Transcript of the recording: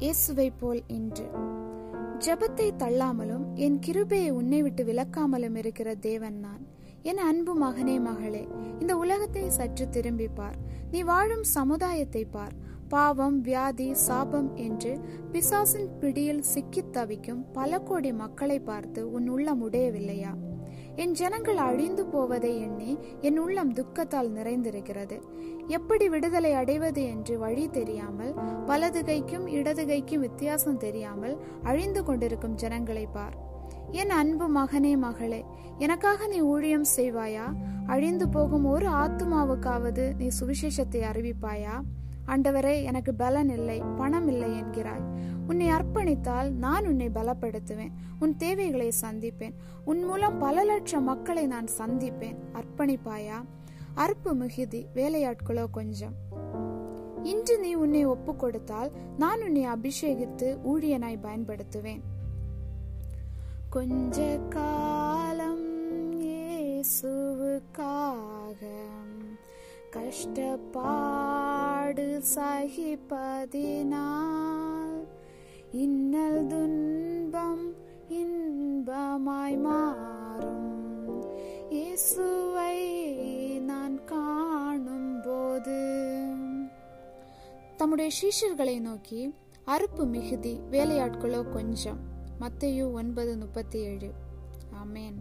இயேசுவை போல் இன்று. ஜபத்தை தள்ளாமலும் என் கிருபையை உன்னை விட்டு விலக்காமலும் இருக்கிற தேவன் நான். என் அன்பு மகனே மகளே இந்த உலகத்தை சற்று திரும்பி பார். நீ வாழும் சமுதாயத்தை பார். பாவம் வியாதி சாபம் என்று பிசாசின் பிடியில் சிக்கித் தவிக்கும் பல கோடி மக்களை பார்த்து உன் உள்ளம் உடையவில்லையா? என் ஜனங்கள் அழிந்து போவதை எண்ணி என் உள்ளம் துக்கத்தால் நிறைந்திருக்கிறது. எப்படி விடுதலை அடைவது என்று வழி தெரியாமல் வலது கைக்கும் இடது கைக்கும் வித்தியாசம் தெரியாமல் அழிந்து கொண்டிருக்கும் ஜனங்களை பார். என் அன்பு மகனே மகளே எனக்காக நீ ஊழியம் செய்வாயா? அழிந்து போகும் ஒரு ஆத்துமாவுக்காவது நீ சுவிசேஷத்தை அறிவிப்பாயா? ஆண்டவரே எனக்கு பலன் இல்லை பணம் இல்லை என்கிறாய். உன்னை அர்ப்பணித்தால் நான் உன்னை பலப்படுத்துவேன். உன் தேவைகளை சந்திப்பேன். உன் மூலம் பல லட்சம் மக்களை நான் சந்திப்பேன். அர்ப்பணிப்பாயா? அற்பு மிகுதி வேலையாட்களோ கொஞ்சம். இன்று நீ உன்னை ஒப்பு கொடுத்தால் நான் உன்னை அபிஷேகித்து ஊழியனாய் பயன்படுத்துவேன். கொஞ்ச காலம் இயேசுவுக்காக பாடு சகிப்பதினால். இன்னல் துன்பம் இன்பமாய் மாறும். இயேசுவை நான் காணும் போது தம்முடைய சீஷர்களை நோக்கி அறுப்பு மிகுதி வேலையாட்களோ கொஞ்சம். மத்தையு ஒன்பது முப்பத்தி ஏழு ஆமேன்.